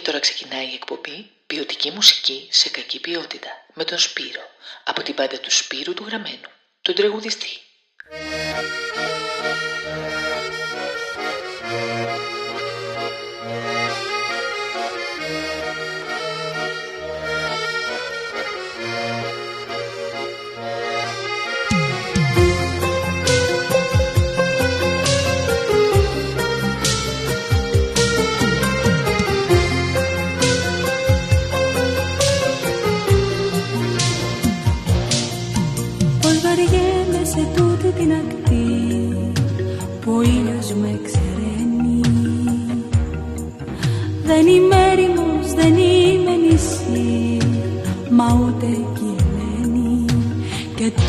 Και τώρα ξεκινάει η εκπομπή Ποιοτική μουσική σε κακή ποιότητα με τον Σπύρο από την πάντα του Σπύρου του Γραμμένου, τον τραγουδιστή.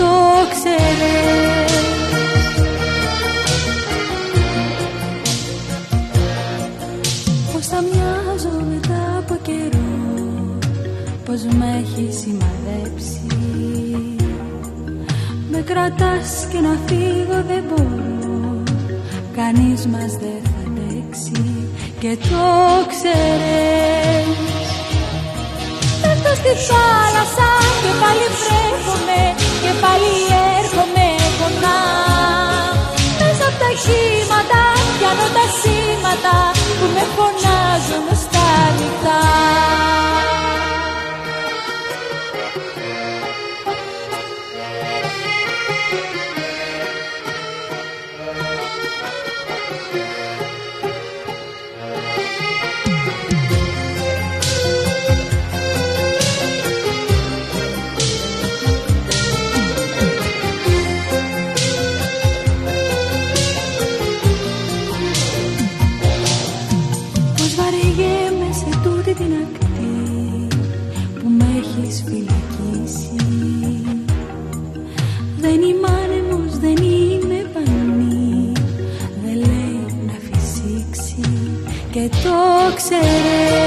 Το ξέρες. Πως θα μοιάζω μετά από καιρό Πως με έχει σημαδέψει. Με κρατάς και να φύγω δεν μπορώ Κανείς μας δεν θα αντέξει και το ξέρεις Πέφτω στη θάλασσα και πάλι βρέχομαι και πάλι έρχομαι κοντά. Μέσα από τα χήματα πιάνω τα σήματα που με φωνάζουν στα νυχτά Πόσο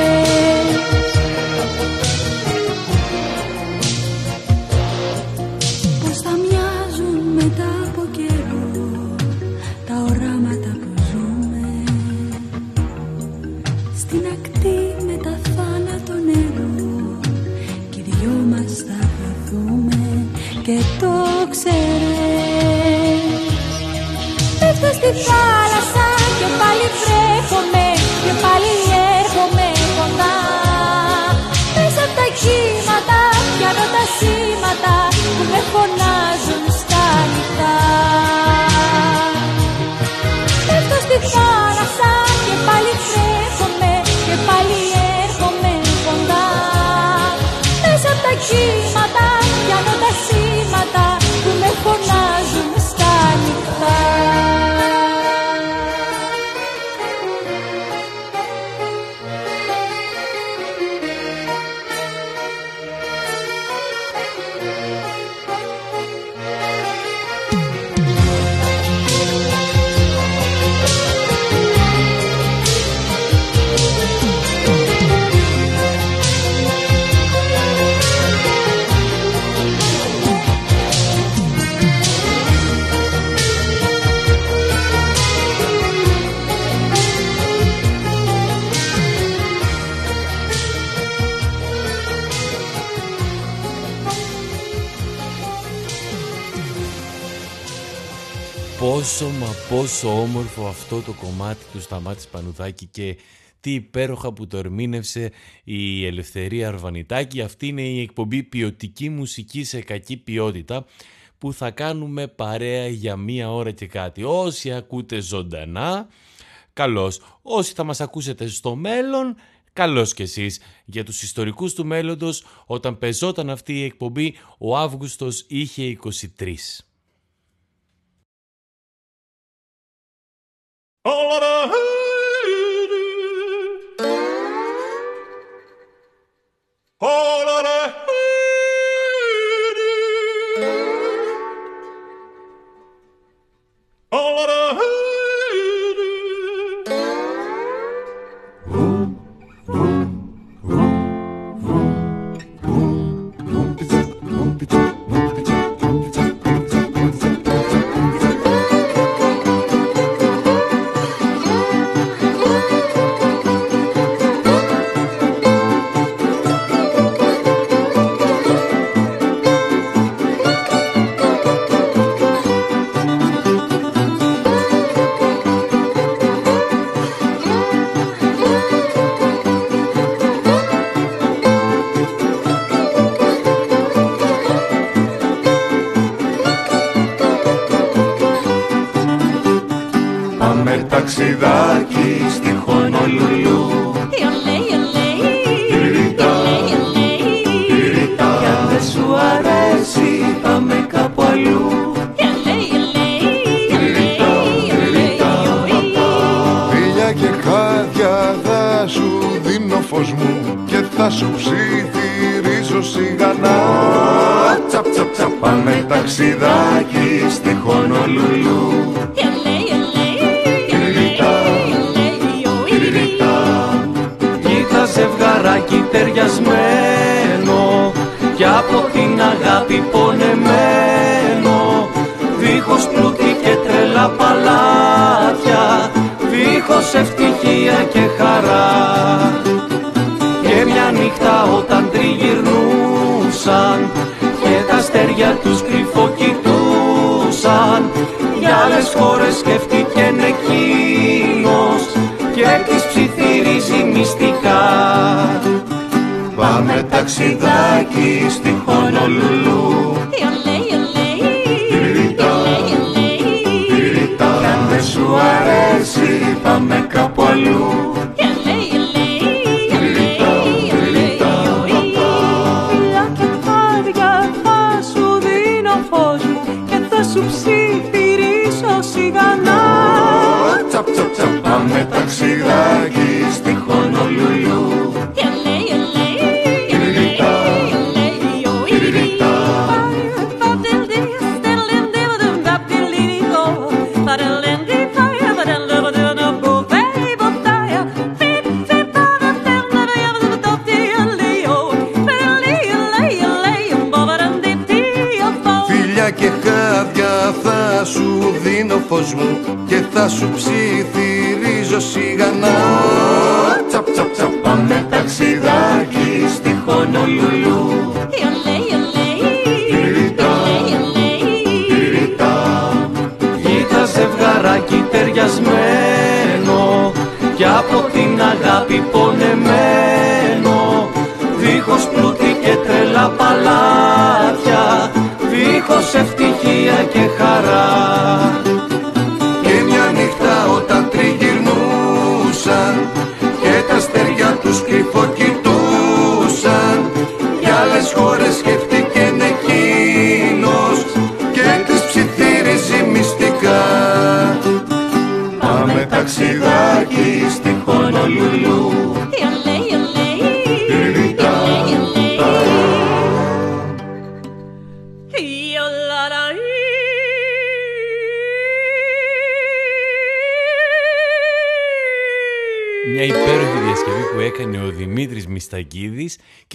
αυτό το κομμάτι του Σταμάτης Πανουδάκη και τι υπέροχα που το ερμήνευσε η Ελευθερία Αρβανιτάκη. Αυτή είναι η εκπομπή ποιοτική μουσική σε κακή ποιότητα που θα κάνουμε παρέα για μία ώρα και κάτι. Όσοι ακούτε ζωντανά, καλώς. Όσοι θα μας ακούσετε στο μέλλον, καλώς κι εσείς. Για τους ιστορικούς του μέλλοντος, όταν πεζόταν αυτή η εκπομπή, ο Αύγουστος είχε 23. Oh, la, la. Ταξιδάκι στη δίνω φως μου και θα σου ψιθυρίζω σιγανά Τσαπ τσαπ τσαπ πάμε ταξιδάκι στη Χονολουλού Κοίτα ζευγαράκι ταιριασμένο και από την αγάπη πονεμένο. Δίχως πλούτη και τρελά παλάτια δίχως ευτυχία και χαρά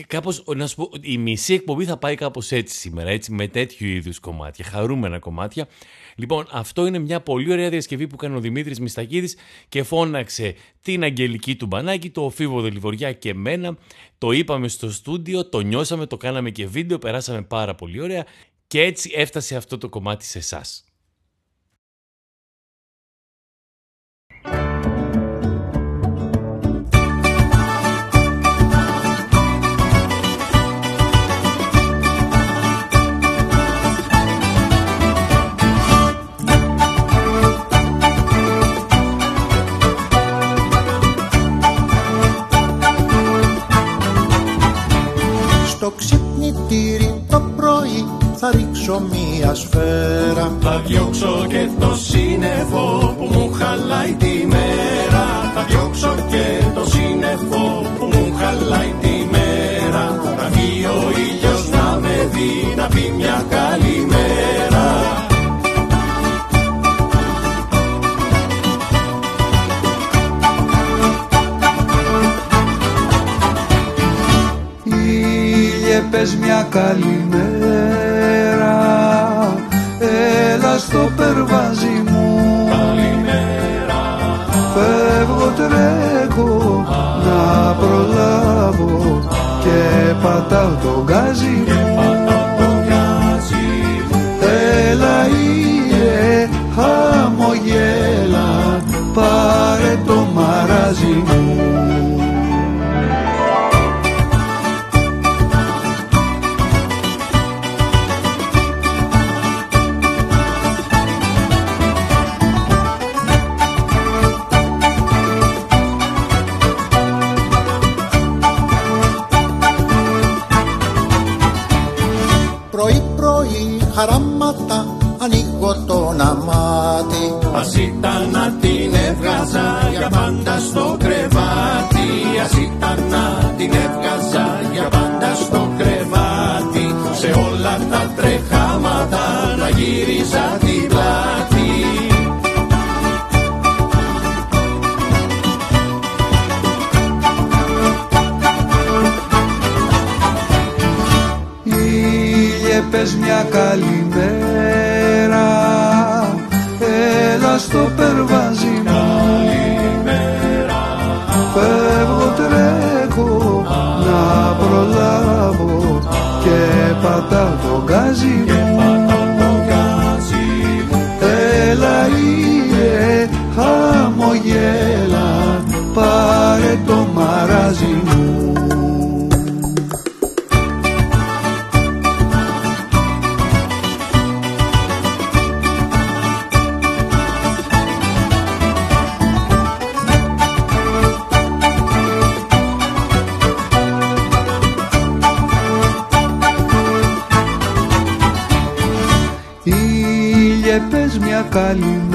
κάπως, να σου πω, η μισή εκπομπή θα πάει κάπως έτσι σήμερα, έτσι, με τέτοιου είδους κομμάτια, χαρούμενα κομμάτια. Λοιπόν, αυτό είναι μια πολύ ωραία διασκευή που έκανε ο Δημήτρης Μιστακίδης και φώναξε την Αγγελική του Μπανάκη, το Φίβο Δελιβοριά και εμένα. Το είπαμε στο στούντιο, το νιώσαμε, το κάναμε και βίντεο, περάσαμε πάρα πολύ ωραία και έτσι έφτασε αυτό το κομμάτι σε εσάς. Στο ξυπνητήρι το πρωί θα ρίξω μία σφαίρα. Θα διώξω και το σύννεφο που μου χαλάει τη μέρα. Θα διώξω και το σύννεφο που μου χαλάει τη μέρα. Θα βγει ο ήλιος να με δει να πει μια καλημέρα πες μια καλημέρα. Έλα στο περβάζι μου. Φεύγω τρέχω να προλάβω Και πατάω το γκάζι μου. Έλα ήλιε χαμογέλα Πάρε το μαράζι μου Ας ήταν να την έβγαζα για πάντα στο κρεμάτι. Ας ήταν να την έβγαζα για πάντα στο κρεμάτι. Σε όλα τα τρεχάματα να γύριζα την πλάτη Ήλιε πες μια καλή lâmpada cali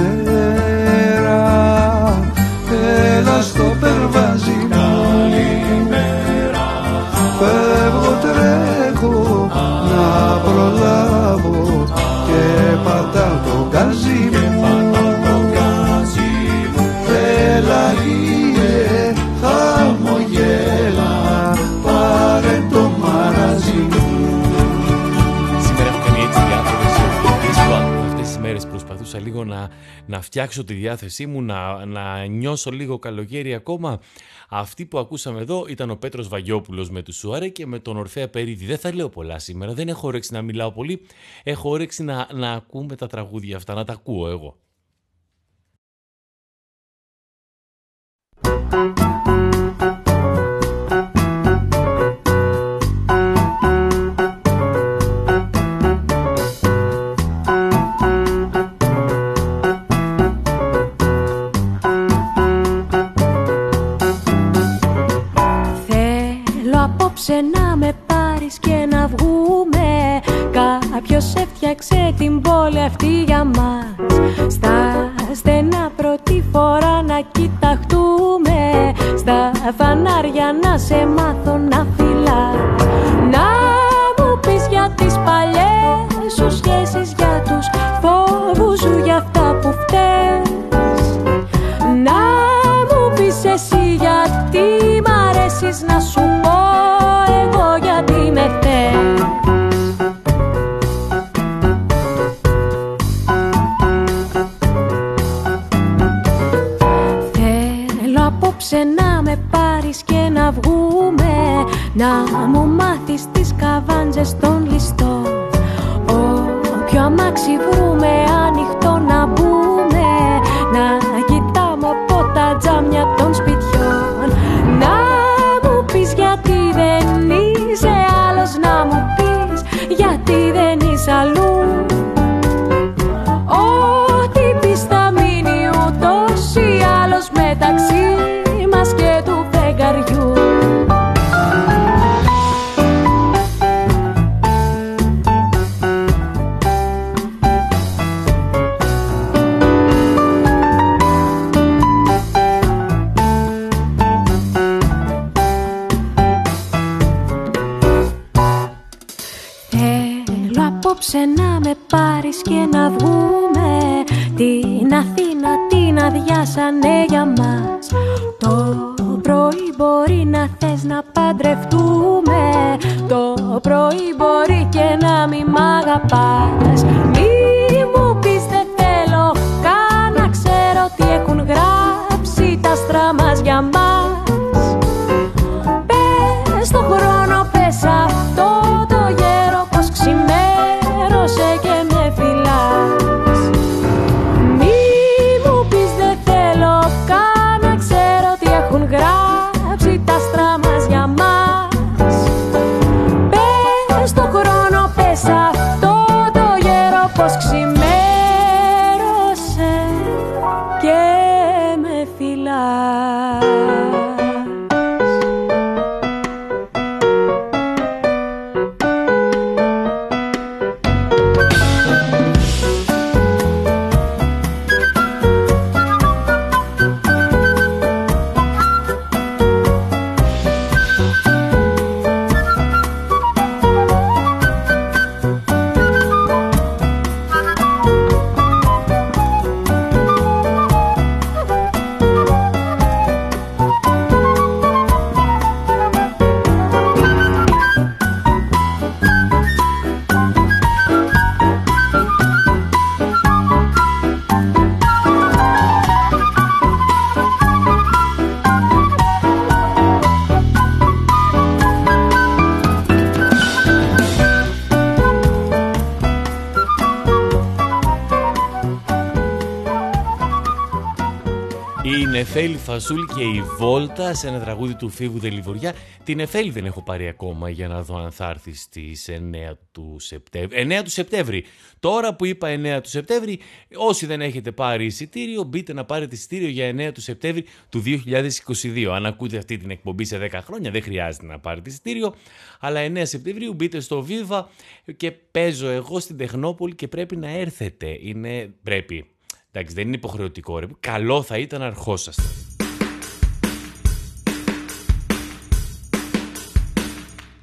φτιάξω τη διάθεσή μου, να, νιώσω λίγο καλοκαίρι ακόμα. Αυτή που ακούσαμε εδώ ήταν ο Πέτρος Βαγιόπουλος με τους Σουάρε και με τον Ορφέα Περίδη. Δεν θα λέω πολλά σήμερα, δεν έχω όρεξη να μιλάω πολύ, έχω όρεξη να, να ακούμε τα τραγούδια αυτά, να τα ακούω εγώ. Φασούλη και η Βόλτα σε ένα τραγούδι του Φίβου Δελιβοριά. Την Νεφέλη δεν έχω πάρει ακόμα για να δω αν θα έρθει στις 9 του Σεπτέμβρη. 9 του Σεπτέμβρη. Τώρα που είπα 9 του Σεπτέμβρη, όσοι δεν έχετε πάρει εισιτήριο, μπείτε να πάρετε εισιτήριο για 9 του Σεπτέμβρη του 2022. Αν ακούτε αυτή την εκπομπή σε 10 χρόνια, δεν χρειάζεται να πάρετε εισιτήριο. Αλλά 9 Σεπτεμβρίου μπείτε στο Viva και παίζω εγώ στην Τεχνόπολη και πρέπει να έρθετε. Είναι, πρέπει, Εντάξει, δεν είναι υποχρεωτικό ρε. Καλό θα ήταν να αρχόσαστε.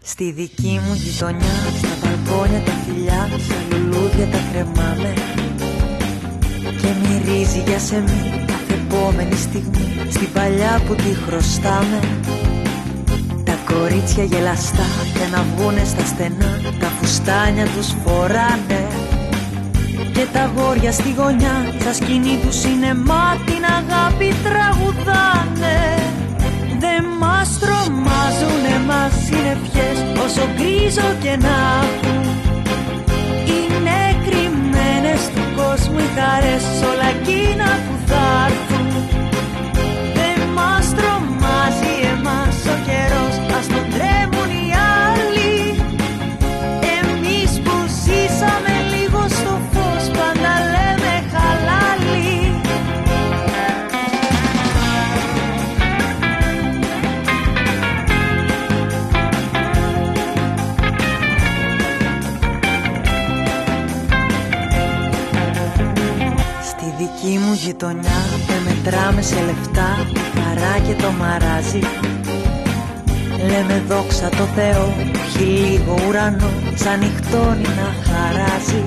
Στη δική μου γειτονιά, στα μπαλκόνια τα φιλιά, στα λουλούδια τα κρεμάμε. Και μυρίζει για σεμί κάθε επόμενη στιγμή, στην παλιά που τη χρωστάμε. Τα κορίτσια γελαστά και να βγουνε στα στενά, τα φουστάνια τους φοράνε. Και τα γόρια στη γωνιά Στα σκηνή του σινεμά την αγάπη τραγουδάνε Δεν μας τρομάζουν εμάς συννεφιές Όσο γκρίζο και να έχουν Είναι κρυμμένες του κόσμου οι χαρές Όλα εκείνα που θα έρθουν. Δεν μας τρομάζει εμάς ο καιρός Ας τον τρέμουν δική μου γειτονιά δεν μετράμε σε λεφτά Χαρά και το μαράζι. Λέμε δόξα το Θεό Έχει λίγο ουρανό Σαν νυχτώνει να χαράζει.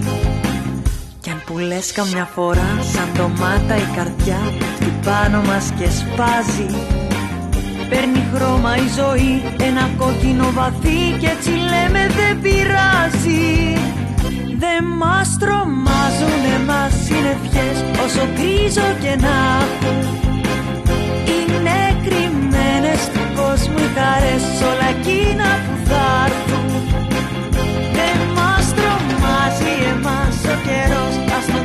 Κι αν που λες καμιά φορά Σαν ντομάτα η καρδιά Πέφτει πάνω μας και σπάζει. Παίρνει χρώμα η ζωή Ένα κόκκινο βαθύ Κι έτσι λέμε δεν πειράζει δεν μας τρομάζουν εμάς συννεφιές Όσο γκρίζο και να έχουν Είναι κρυμμένες του κόσμου οι χαρές Όλα εκείνα που θα έρθουν. Δεν μας τρομάζει εμάς ο καιρός Ας τον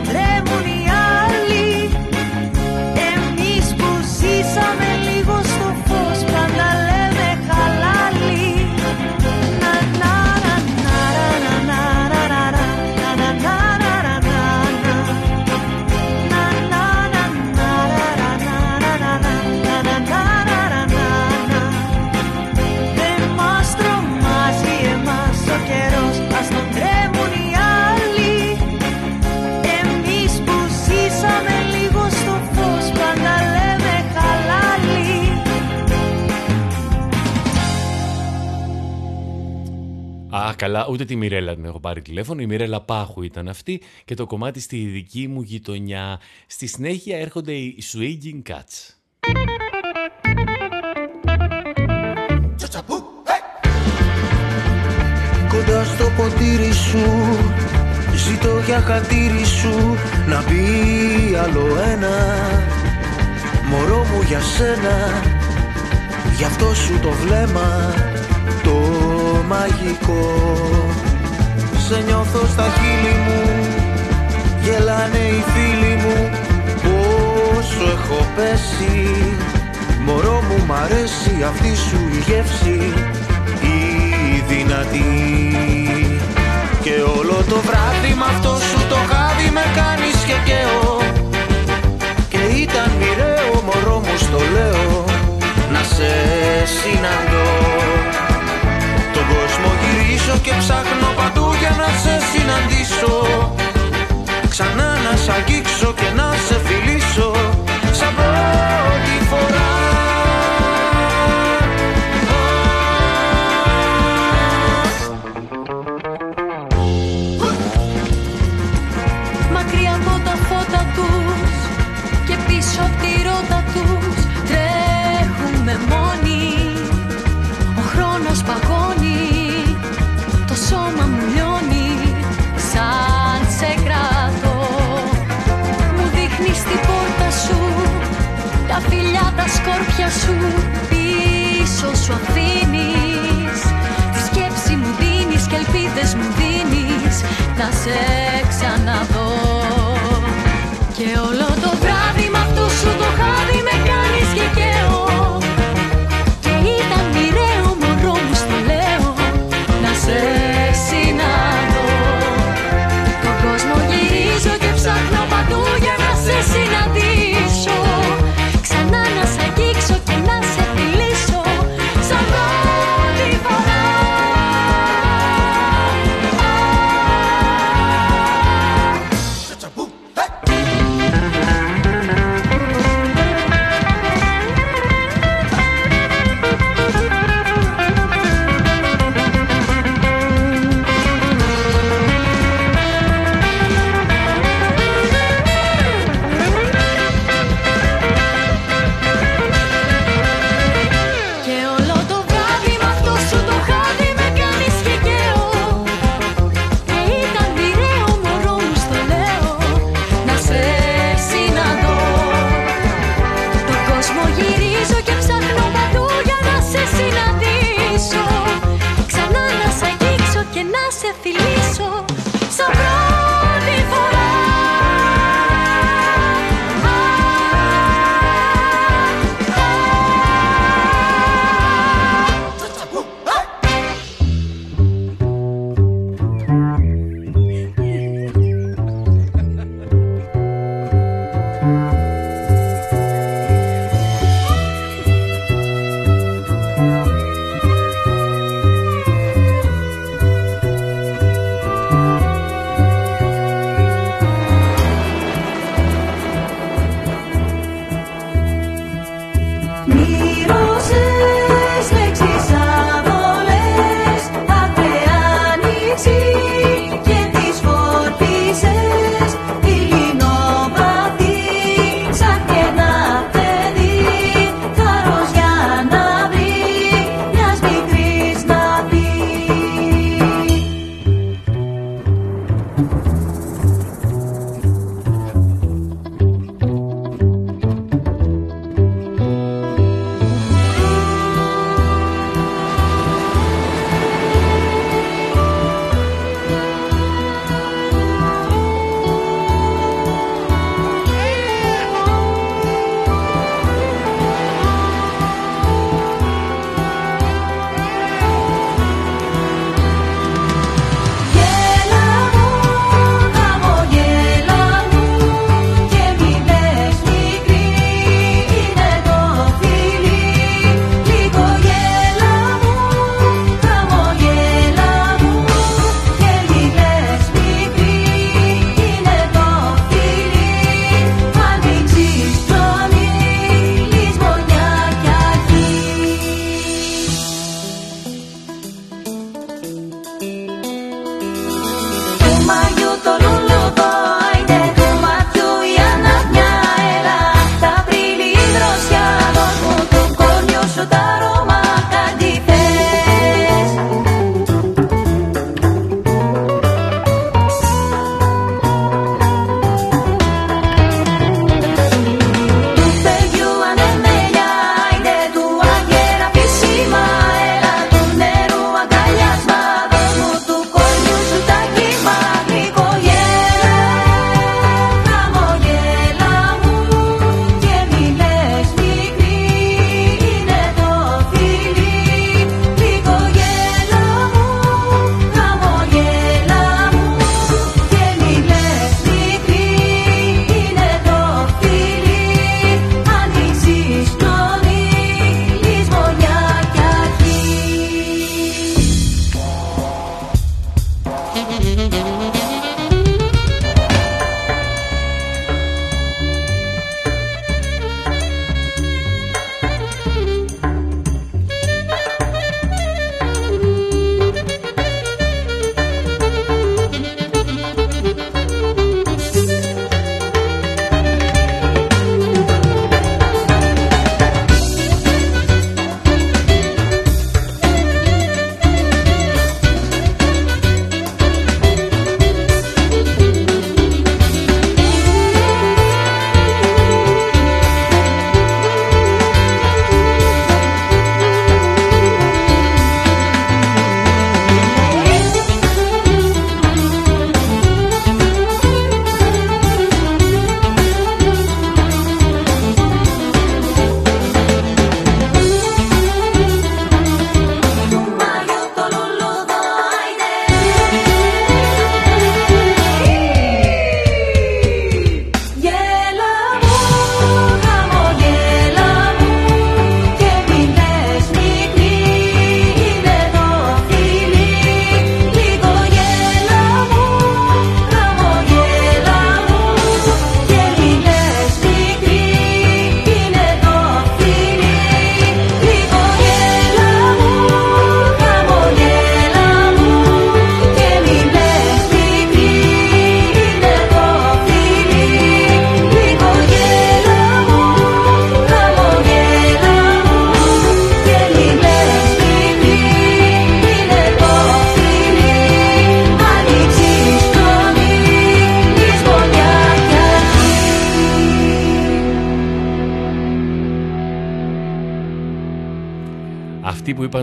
καλά, ούτε τη Μιρέλα την έχω πάρει τηλέφωνο. Η Μιρέλα Πάχου ήταν αυτή και το κομμάτι στη δική μου γειτονιά. Στη συνέχεια έρχονται οι Swinging Cats. Κοντά στο ποτήρι σου Ζητώ για χατήρι σου Να μπει άλλο ένα Μωρό μου για σένα Γι' αυτό σου το βλέμμα Το μαγικό. Σε νιώθω στα χείλη μου Γελάνε οι φίλοι μου. Πόσο έχω πέσει Μωρό μου μ' αρέσει αυτή σου η γεύση Η δυνατή. Και όλο το βράδυ μ' αυτό σου το χάδι με κάνεις και καίω. Και ήταν μοιραίο μωρό μου στο λέω Να σε συναντώ. Τον κόσμο γυρίζω και ψάχνω παντού για να σε συναντήσω. Ξανά να σ' αγγίξω τα σκόρπια σου Πίσω σου αφήνεις. Τη σκέψη μου δίνεις και ελπίδες μου δίνεις. Να σε ξαναδώ. Και όλο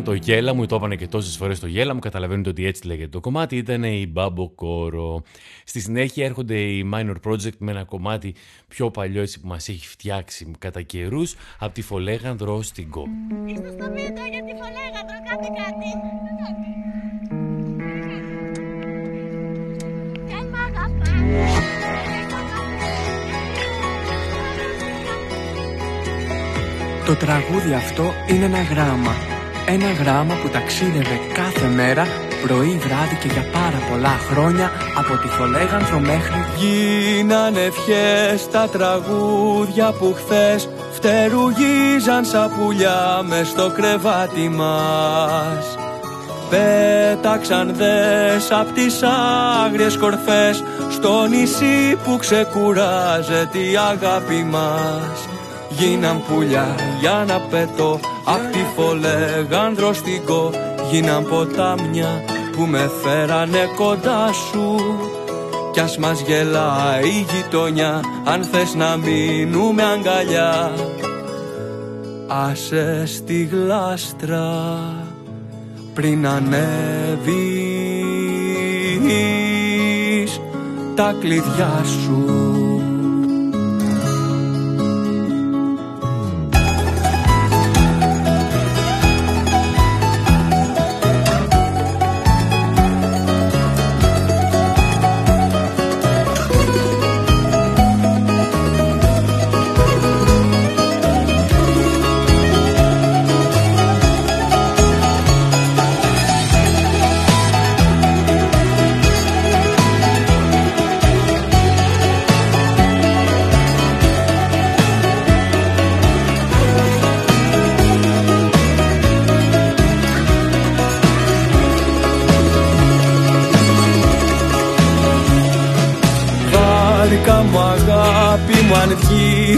Το γέλα μου, το είπαν και τόσες φορές το γέλα μου, καταλαβαίνετε ότι έτσι λέγεται το κομμάτι, ήταν η Μπάμπο Κόρο. Στη συνέχεια έρχονται οι Minor Project με ένα κομμάτι πιο παλιό έτσι που μας έχει φτιάξει κατά καιρούς από τη Φολέγανδρο στην Κο. Είστε στο βίντεο για τη Φολέγανδρο, κάτι κάτι. Το τραγούδι αυτό είναι ένα γράμμα. Ένα γράμμα που ταξίδευε κάθε μέρα, πρωί, βράδυ και για πάρα πολλά χρόνια από τη Φολέγανθρο μέχρι... Γίνανε ευχές τα τραγούδια που χθες φτερουγίζαν σαν πουλιά μες στο κρεβάτι μας. Πέταξαν δες απ' τις άγριες κορφές στο νησί που ξεκουράζεται η αγάπη μας. Γίναν πουλιά για να πετώ Απ' τη φολέγανδρο στην κο Γίναν ποτάμια που με φέρανε κοντά σου. Κι ας μας γελάει η γειτονιά Αν θες να μείνουμε αγκαλιά. Άσε στη γλάστρα πριν ανέβεις τα κλειδιά σου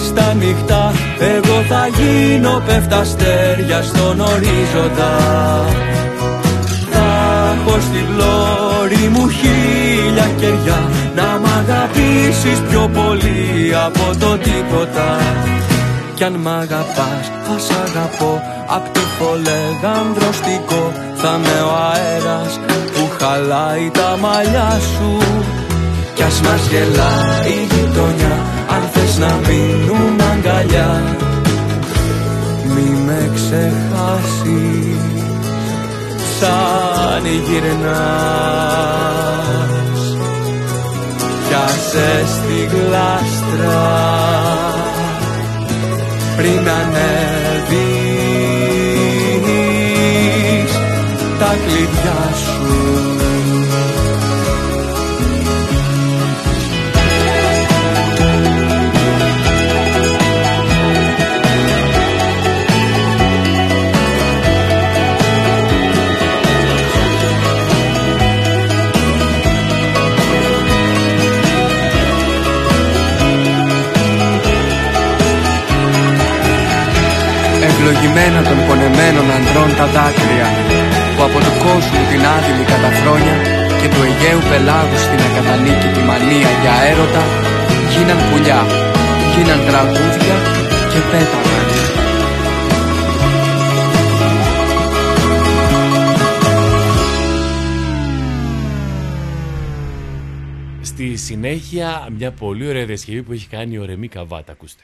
στα νυχτά Εγώ θα γίνω πέφτα αστέρια στον ορίζοντα. Θα έχω στην πλώρη μου χίλια κεριά. Να μ' αγαπήσεις πιο πολύ από το τίποτα. Κι αν μ' αγαπάς θα σ' αγαπώ. Απ' τη φολεγανδροστικό Θα με ο αέρας που χαλάει τα μαλλιά σου. Κι ας μας γελάει η γειτονιά αν θες να μείνουμε αγκαλιά. Μη με ξεχάσεις Σαν γυρνάς. Πιάσε στη γλάστρα Πριν ανέβεις Τα κλειδιά σου Ευλογημένα των πονεμένων ανδρών τα δάκρυα που από το κόσμο την άδειλη καταφρόνια και του Αιγαίου πελάγου στην ακατανίκη τη μανία για έρωτα γίναν πουλιά, γίναν τραγούδια και πέταγαν. Στη συνέχεια μια πολύ ωραία διασκευή που έχει κάνει ο Ρεμί Καβάτα, ακούστε.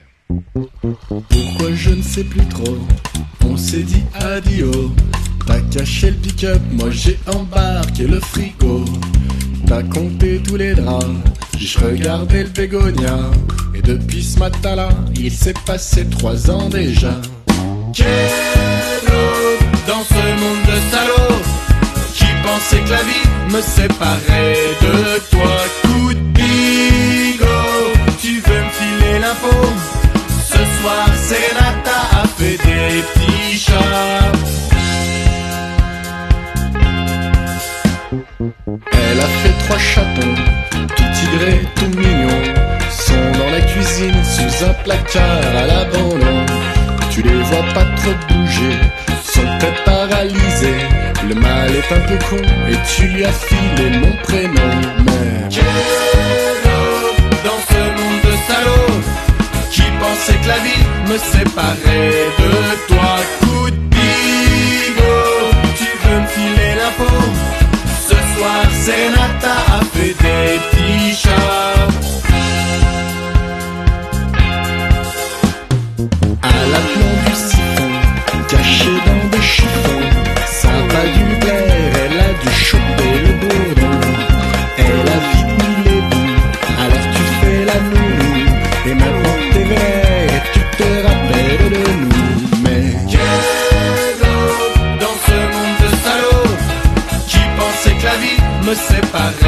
Pourquoi je ne sais plus trop. On s'est dit adieu. T'as caché le pick-up, moi j'ai embarqué le frigo. T'as compté tous les draps Je regardais le bégonia. Et depuis ce matin-là Il s'est passé trois ans déjà. Dans ce monde de salauds Qui pensait que la vie me séparait de toi. Coup de bigot Tu veux me filer l'info Elle a fait trois chatons, tout tigrés, tout mignons. Sont dans la cuisine, sous un placard à l'abandon. Tu les vois pas trop bouger, sont peut paralysés. Le mal est un peu con et tu lui as filé mon prénom. Mais. dans ce monde de salauds qui pensait que la vie me séparer de toi. Coup de bigot, tu veux me filer la peau. Ce soir, Senata a fait des petits. À la plombe. para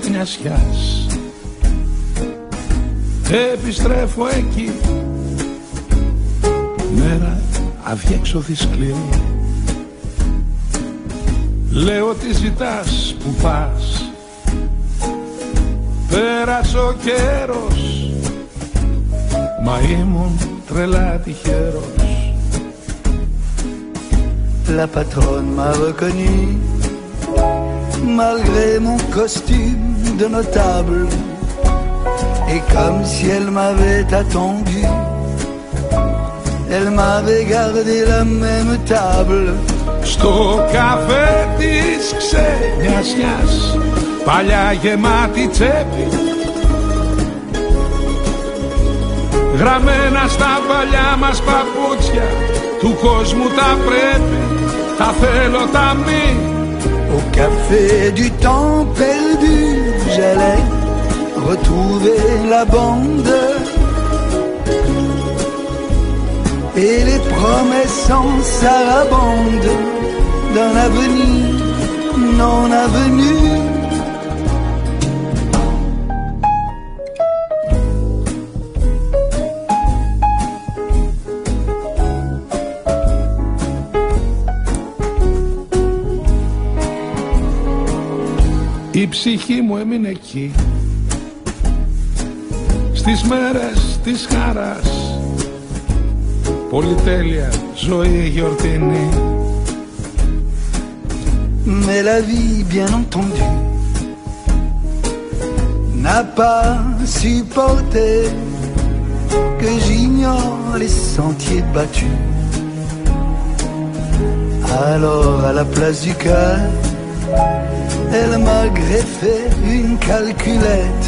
ξεχνιασιάς. Επιστρέφω εκεί. Μέρα αδιέξοδη σκληρή. Λέω τι ζητάς που πας. Πέρασε ο καιρός. Μα ήμουν τρελά τυχερός. La patronne m'a reconnu, malgré mon costume de notable. Et comme si elle m'avait attendu, elle m'avait gardé la même table. Στο καφέ της ξενιασιάς Παλιά γεμάτη τσέπη Γραμμένα στα παλιά μας παπούτσια Του κόσμου τα πρέπει Τα θέλω τα μη Au café du temps perdu, j'allais retrouver la bande. Et les promesses sans sarabande d'un avenir non avenu. Η ψυχή μου έμεινε εκεί Στις μέρες της χαράς Πολυτέλεια, ζωή γιορτινή Mais la vie, bien entendu, n'a pas supporté que j'ignore les sentiers battus. Alors, à la place du cœur, elle m'a greffé une calculette.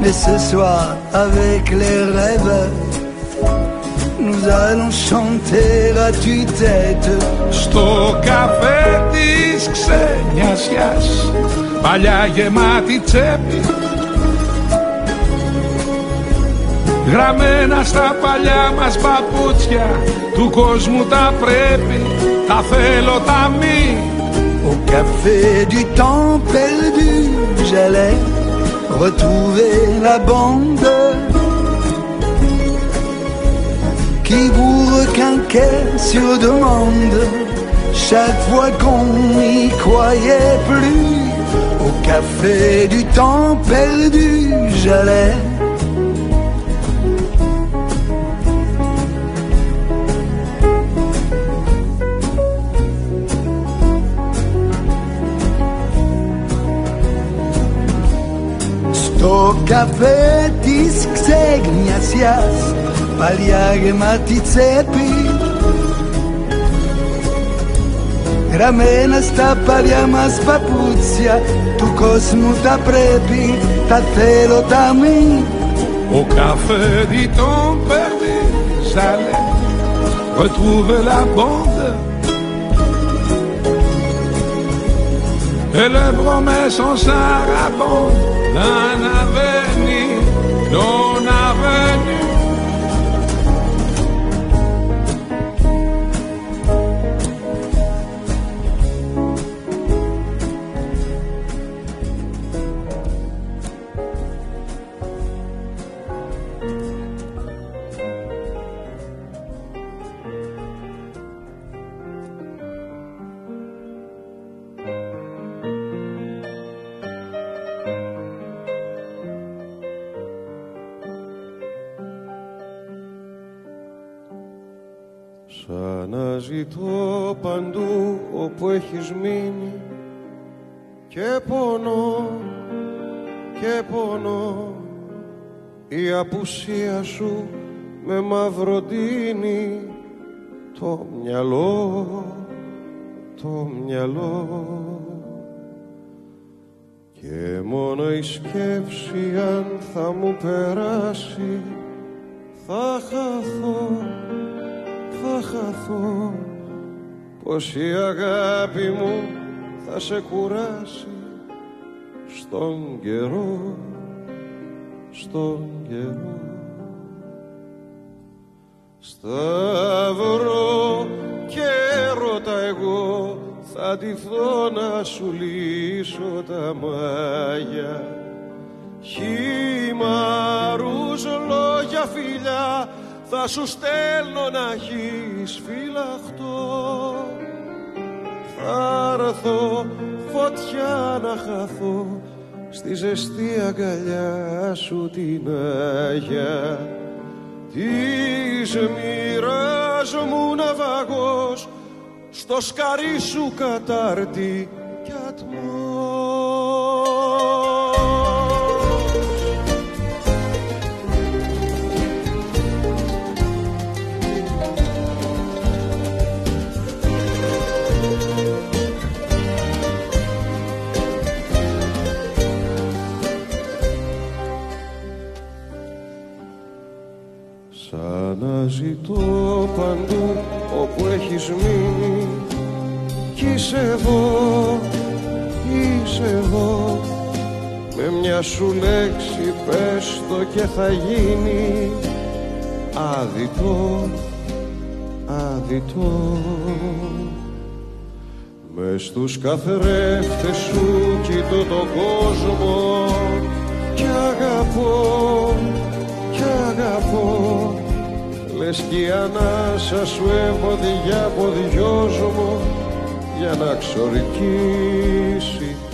Mais ce soir, avec les rêves, nous allons chanter à tue-tête. Στο καφέ της ξενιασιάς Παλιά γεμάτη τσέπη Γραμμένα στα παλιά μας παπούτσια Του κόσμου τα πρέπει Τα θέλω τα μη Au café du temps perdu, j'allais retrouver la bande qui vous requinquait sur demande chaque fois qu'on n'y croyait plus. Au café du temps perdu, j'allais. Καφέ της ξεγνιασιάς παλιά γεμάτη τσέπη Γραμμένα στα παλιά μας παπούτσια του κόσμου τα πρέπει, τα θέλω τα μη Au café du temps perdu, j'allais retrouver la bande. Et les promesses en sarabande d'un avenir No. Με μαυροντίνει το μυαλό, το μυαλό. Και μόνο η σκέψη αν θα μου περάσει θα χαθώ, θα χαθώ. Πως η αγάπη μου θα σε κουράσει στον καιρό, στον καιρό Σταυρό και έρωτα εγώ θα ντυθώ να σου λύσω τα μάγια. Χυμαρούς λόγια φιλιά θα σου στέλνω να έχεις φυλαχτώ Θα έρθω φωτιά να χαθώ στη ζεστή αγκαλιά σου την Άγια της μοίρας μου ναυαγός στο σκαρί σου κατάρτι κι Σαν μια σου λέξη πες το και θα γίνει. Άδειτο, άδειτο Μες στους καθρέφτες σου κοιτώ τον κόσμο κι αγαπώ, κι αγαπώ. Λες κι η ανάσα σου εμποδιά ποδιόσμο για να ξορκίσει το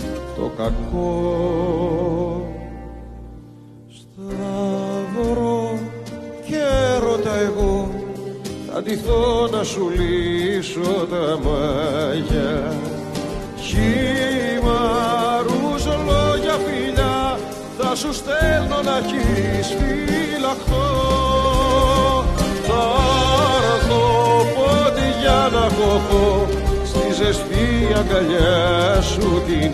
κακό. Σταυρό και έρωτα εγώ θα ντυθώ να σου λύσω τα μάγια Χυμαρούς λόγια φιλιά θα σου στέλνω να έχεις φυλαχτώ Θα έρθω πότε για να κοπώ στη ζεστή αγκαλιά σου την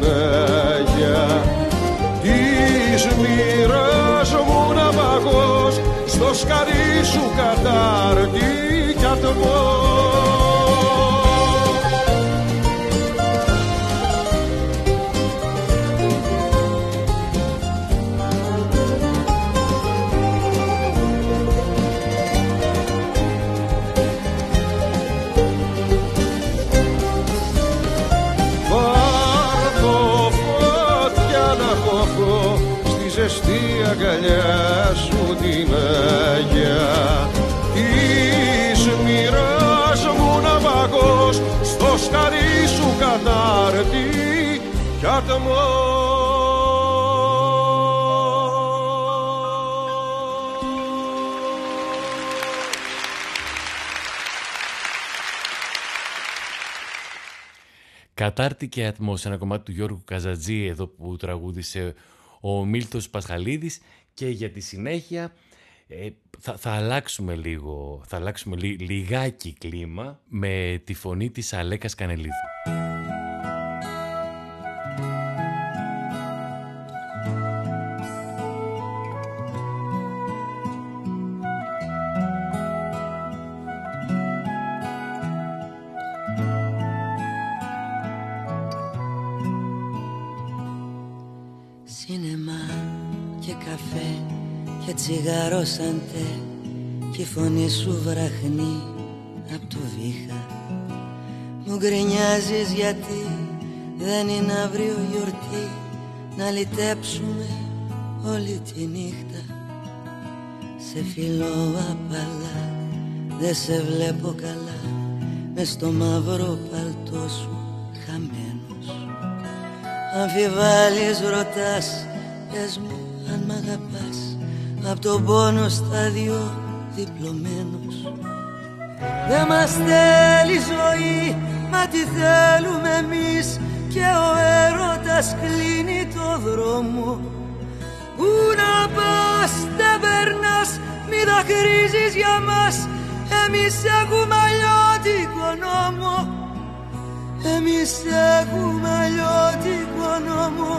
Άγια. Της μοίρας μου ναυαγός στο σκαρί σου κατάρτι κι ατμός αγκαλιά σου τη μαγιά. Της μοίρας μου ναυαγός στο σκαρί σου κατάρτι κι ατμό Κατάρτη και ατμός, ένα κομμάτι του Γιώργου Καζατζή εδώ που τραγούδισε ο Μίλτος Πασχαλίδης και για τη συνέχεια ε, θα, θα αλλάξουμε λίγο, θα αλλάξουμε λιγάκι κλίμα με τη φωνή της Αλέκας Κανελίδου. Τσιγάρο σαν τε και η φωνή σου βραχνεί απ' το βήχα. Μου γκρινιάζεις γιατί δεν είναι αύριο γιορτή να λυτέψουμε όλη τη νύχτα. Σε φιλώ απαλά, δεν σε βλέπω καλά μες στο μαύρο παλτό σου χαμένος. Αμφιβάλλεις ρωτάς, πες μου αν μ' αγαπάς Απ' τον πόνο στάδιο διπλωμένος Δεν μας θέλει ζωή Μα τι θέλουμε εμείς. Και ο έρωτας κλείνει το δρόμο. Πού να πας δεν περνάς Μη δακρύζεις για μας. Εμείς έχουμε αλλιώτικο νόμο. Εμείς έχουμε αλλιώτικο νόμο.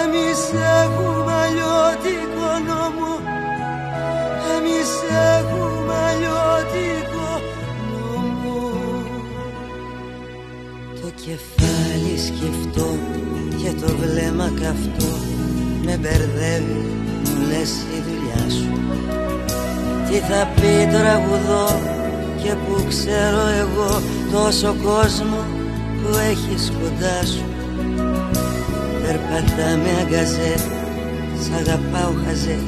Εμείς έχουμε αλλιώτικο νόμο Εμείς έχουμε αλλιώτικο νόμο. Το κεφάλι σκεφτό και το βλέμμα καυτό. Με μπερδεύει μου λες η δουλειά σου. Τι θα πει τραγουδό και που ξέρω εγώ τόσο κόσμο που έχεις κοντά σου. Περπατάμε αγκαζέ Σ' αγαπάω χαζέ.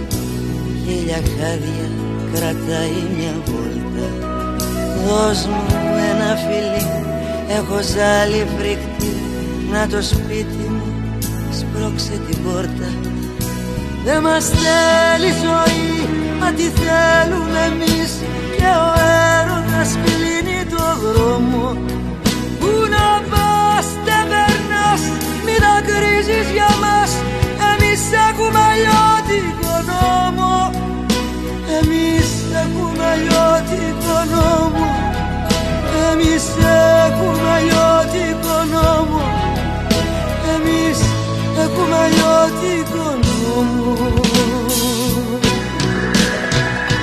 Χίλια χάδια κρατάει μια βόλτα Δώσ' μου ένα φιλί. Έχω ζάλι φρικτή. Να το σπίτι μου σπρώξε την πόρτα. Δεν μας θέλει ζωή Μα τι θέλουμε εμείς. Και ο έρωτας κλείνει το δρόμο. Πού να πας δεν περνάς. Μην δακρύζεις για μας νόμο Εμείς έχουμε αλλιώτικο νόμο. Εμείς έχουμε αλλιώτικο νόμο.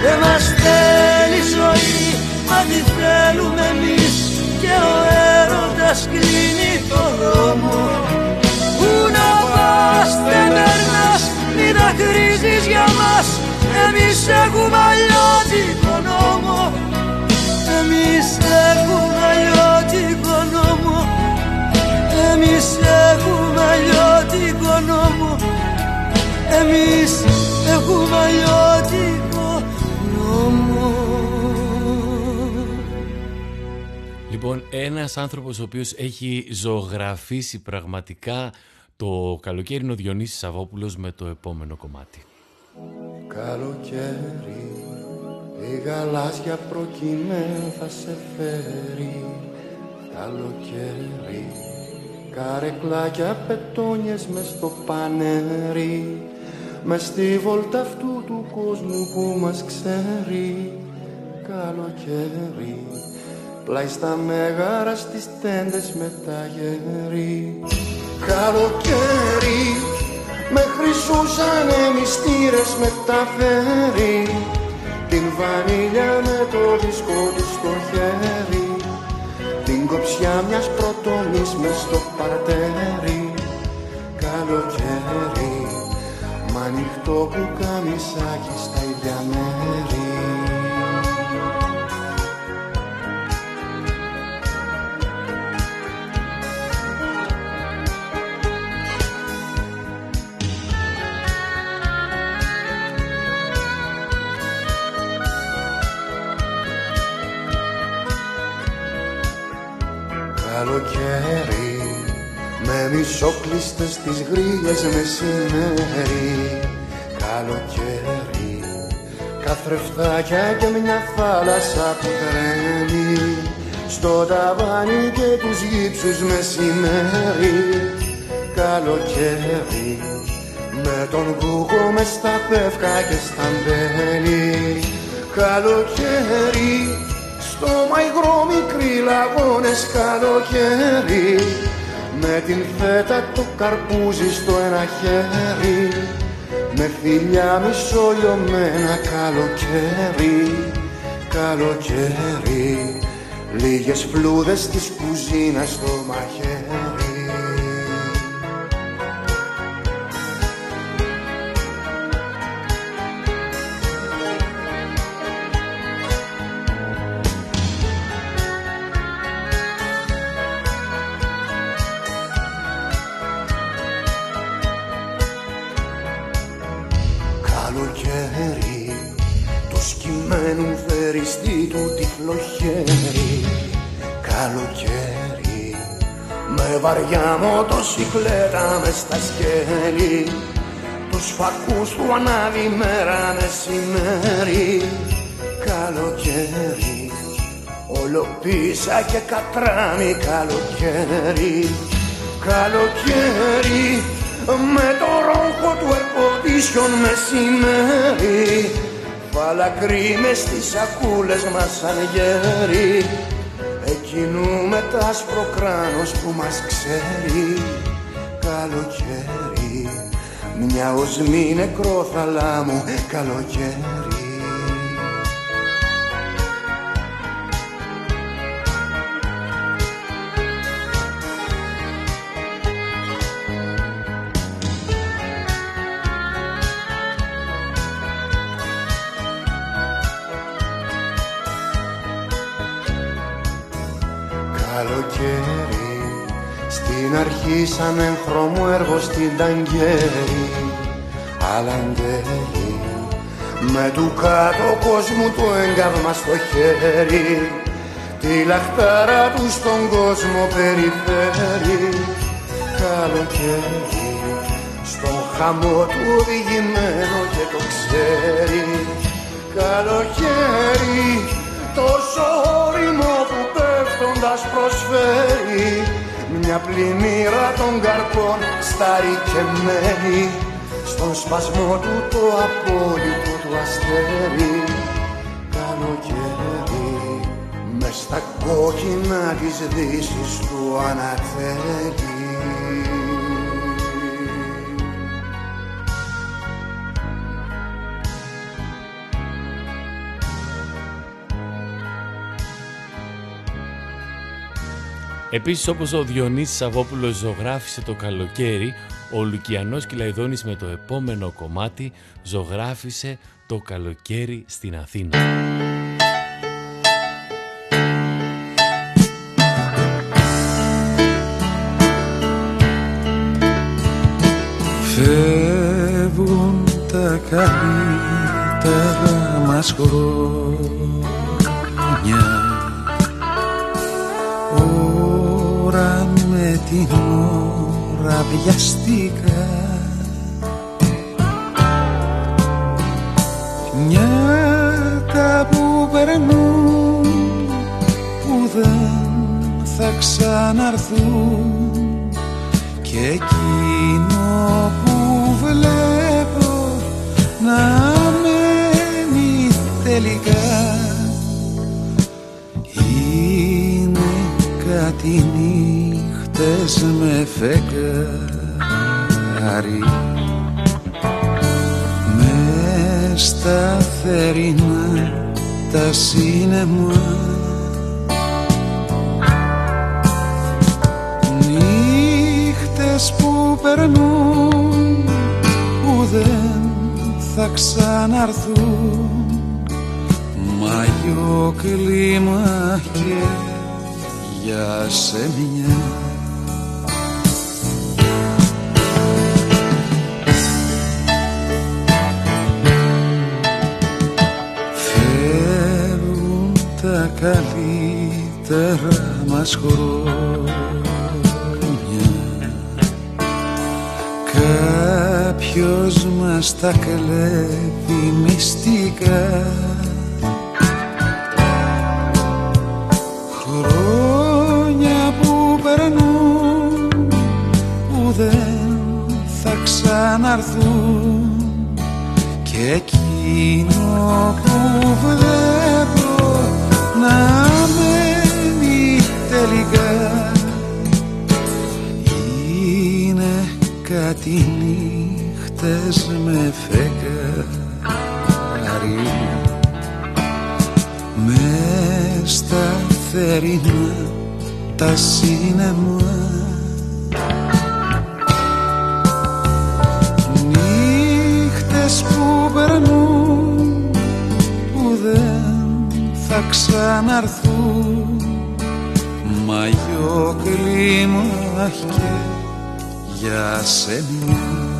Δεν μας θέλει ζωή Μα τι θέλουμε εμείς. Και ο έρωτας κλείνει το δρόμο. Δεν περνάς Μη δακρύζεις για μας. Εμείς έχουμε αλλιώτικο έχουμε αλλιώτικο νόμο Εμείς έχουμε αλλιώτικο νόμο Λοιπόν, ένας άνθρωπος ο οποίος έχει ζωγραφίσει πραγματικά το καλοκαίρι είναι ο Διονύσης Σαββόπουλος με το επόμενο κομμάτι. Καλοκαίρι η γαλάζια προκειμένου θα σε φέρει. Καλοκαίρι καρεκλάκια πετόνιες μες στο πανέρι μες στη βόλτα αυτού του κόσμου που μας ξέρει. Καλοκαίρι πλάι στα μέγαρα στις τέντες με τα γέρι. Καλοκαίρι με χρυσούσανε μυστήρες μεταφέρει την βανίλια με το δίσκο του στο χέρι. την κοψιά μιας πρωτομής μες στο παρτέρι καλοκαίρι μ' ανοιχτό που καμισάκι στα ίδια μέρη με μισόκλειστες τις γρίλες μεσημέρι καλοκαίρι. Καθρεφτάκια και μια θάλασσα που τρέμει στο ταβάνι και τους γύψους μεσημέρι καλοκαίρι με τον βούχο μες στα πεύκα και στα μπέλη. Καλοκαίρι στο μαϊγρό μικρή λαγώνες καλοκαίρι με την φέτα το καρπούζι στο ένα χέρι με φιλιά μισολιωμένα καλοκαίρι καλοκαίρι. Λίγες φλούδες της κουζίνας στο μαχαίρι μοτοσυκλέτα με στα σκέλη. Τους φακούς του ανάβει μέρα μεσημέρι. Καλοκαίρι όλο πίσα και κατράμι καλοκαίρι. Καλοκαίρι με το ρόχο του ερποδίσιον μεσημέρι. Φαλακρή μες στις σακούλες μας σαν γέρι. Εκείνου με τ' άσπρο κράνος που μας ξέρει Καλοκαίρι. Μια οσμή νεκρό θαλάμου Καλοκαίρι σαν έγχρωμο έργο στην ταγκέρη Αλαντέλη με του κάτω κόσμου το έγκαυμα στο χέρι. Τη λαχτάρα του στον κόσμο περιφέρει. Καλοκαίρι στον χαμό του οδηγημένο και το ξέρει. Καλοκαίρι τόσο όριμο που πέφτοντας προσφέρει μια πλημμύρα των καρπών σταρικεμένη στον σπασμό του το απόλυτο του αστέρι. Καλοκαίρι μες στα κόκκινα της δύσης του ανατέλει Επίσης όπως ο Διονύσης Σαββόπουλος ζωγράφισε το καλοκαίρι, ο Λουκιανός Κυλαϊδόνης με το επόμενο κομμάτι ζωγράφισε το καλοκαίρι στην Αθήνα. Φεύγουν τα καλύτερα μας χρόνια την ώρα βιαστήκα Νιάτα που περνούν που δεν θα ξαναρθούν νύχτες με φεγγάρι. Με στα θερινά τα σύννεμα νύχτες που περνούν που δεν θα ξαναρθούν. Μαγιό κλίμα και για σε μια καλύτερα μας χρόνια. Κάποιος μας τα κλέβει μυστικά. Χρόνια που περνούν που δεν θα ξαναρθούν. Και εκείνο που βλέπω να αναμένει τελικά. Είναι κάτι νύχτες με φεγγάρι μες στα θερινά τα σινεμά ξαναρθούν μαγιό κλίμαχε για σένα.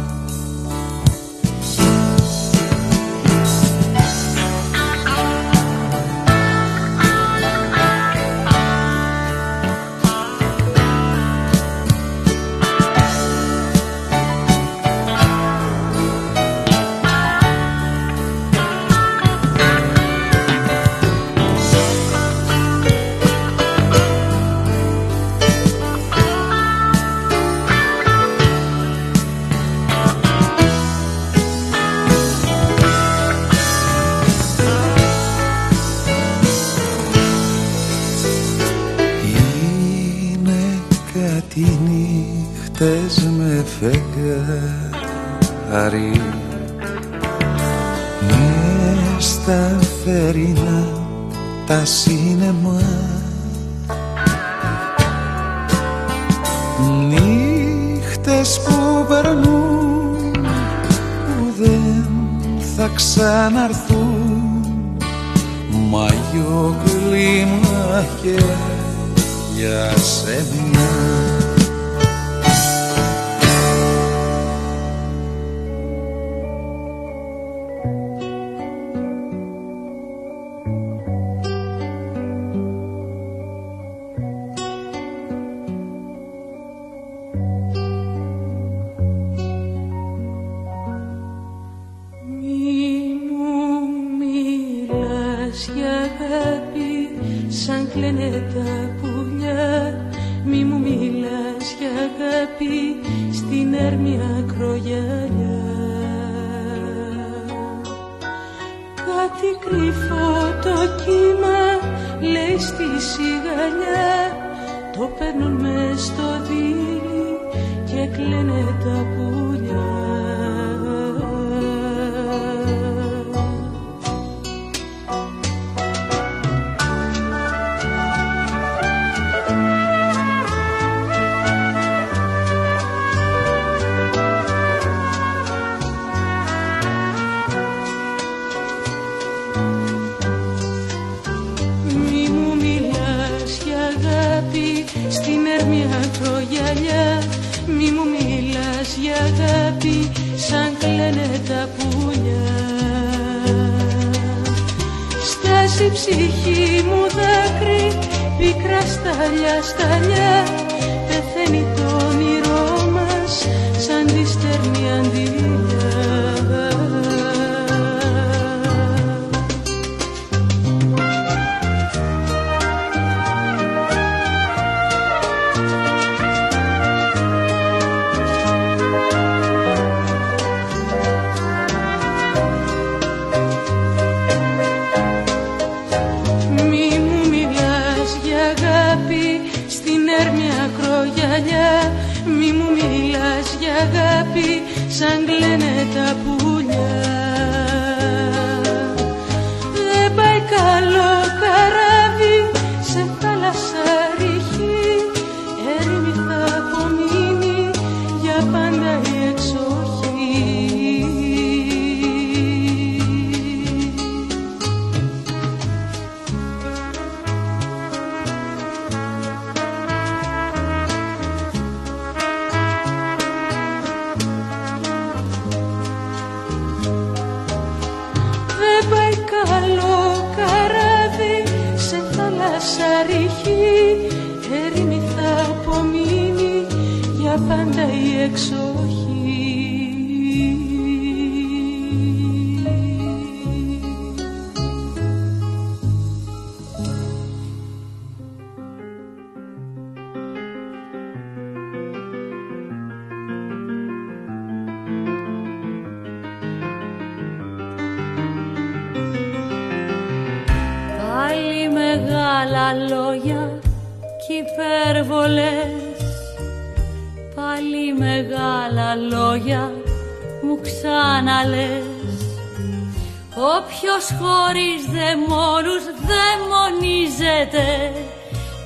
Όποιος χωρίς δαιμόνους δαιμονίζεται.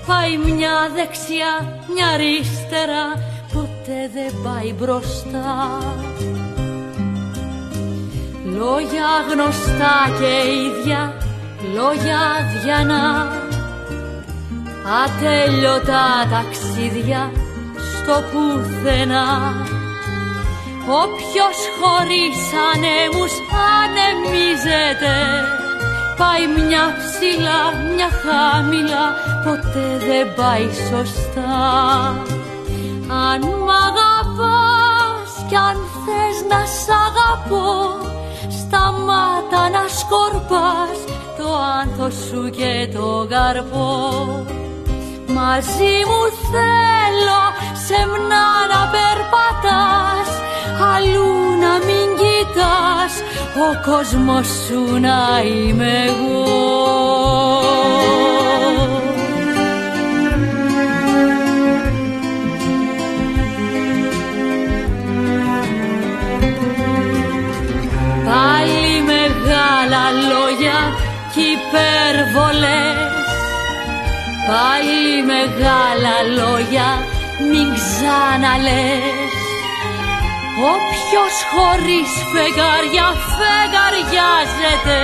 Πάει μια δεξιά, μια αριστερά Ποτέ δεν πάει μπροστά. Λόγια γνωστά και ίδια Λόγια διανά. Ατέλειωτα ταξίδια στο πουθενά Όποιος χωρίς ανέμους ανεμίζεται Πάει μια ψηλά, μια χαμηλά Ποτέ δεν πάει σωστά. Αν μ' αγαπάς κι αν θες να σ' αγαπώ Σταμάτα να σκορπάς το άνθος σου και το καρπό Μαζί μου θέλω σεμνά να περπατάς Αλλού να μην κοιτάς Ο κόσμος σου να είμαι εγώ. Πάλι μεγάλα λόγια κι υπερβολές. Πάλι μεγάλα λόγια μην ξαναλες Όποιος χωρίς φεγγάρια φεγγαριάζεται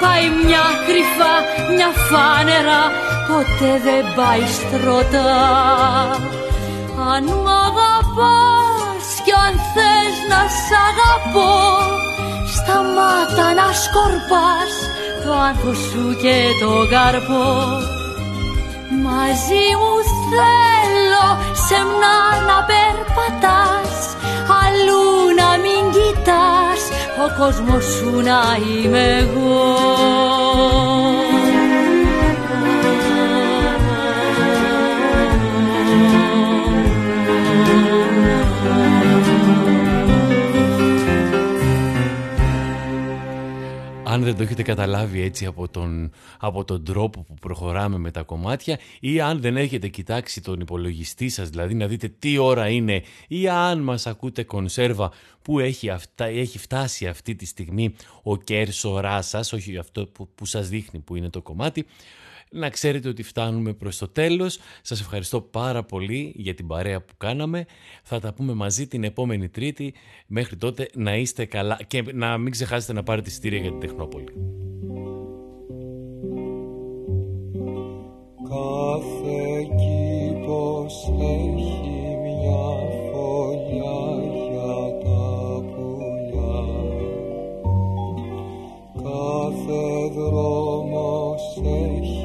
Πάει μια κρυφά, μια φάνερα Ποτέ δεν πάει στρωτά Αν μ' αγαπάς κι αν θες να σ' αγαπώ Σταμάτα να σκορπάς το άνθος σου και το καρπό. Μαζί μου θέλω σεμνά να περπατάς Αλλού να μην κοιτάς Ο κόσμος σου να είμαι εγώ αν δεν το έχετε καταλάβει έτσι από τον, από τον τρόπο που προχωράμε με τα κομμάτια ή αν δεν έχετε κοιτάξει τον υπολογιστή σας, δηλαδή να δείτε τι ώρα είναι ή αν μας ακούτε κονσέρβα που έχει, αυτά, έχει φτάσει αυτή τη στιγμή ο κέρσοράς σας, όχι αυτό που, που σας δείχνει που είναι το κομμάτι, να ξέρετε ότι φτάνουμε προς το τέλος. Σας ευχαριστώ πάρα πολύ για την παρέα που κάναμε. Θα τα πούμε μαζί την επόμενη Τρίτη. Μέχρι τότε να είστε καλά και να μην ξεχάσετε να πάρετε εισιτήρια για την Τεχνόπολη. Κάθε κήπος έχει μια φωλιά για τα πουλιά Κάθε δρόμος έχει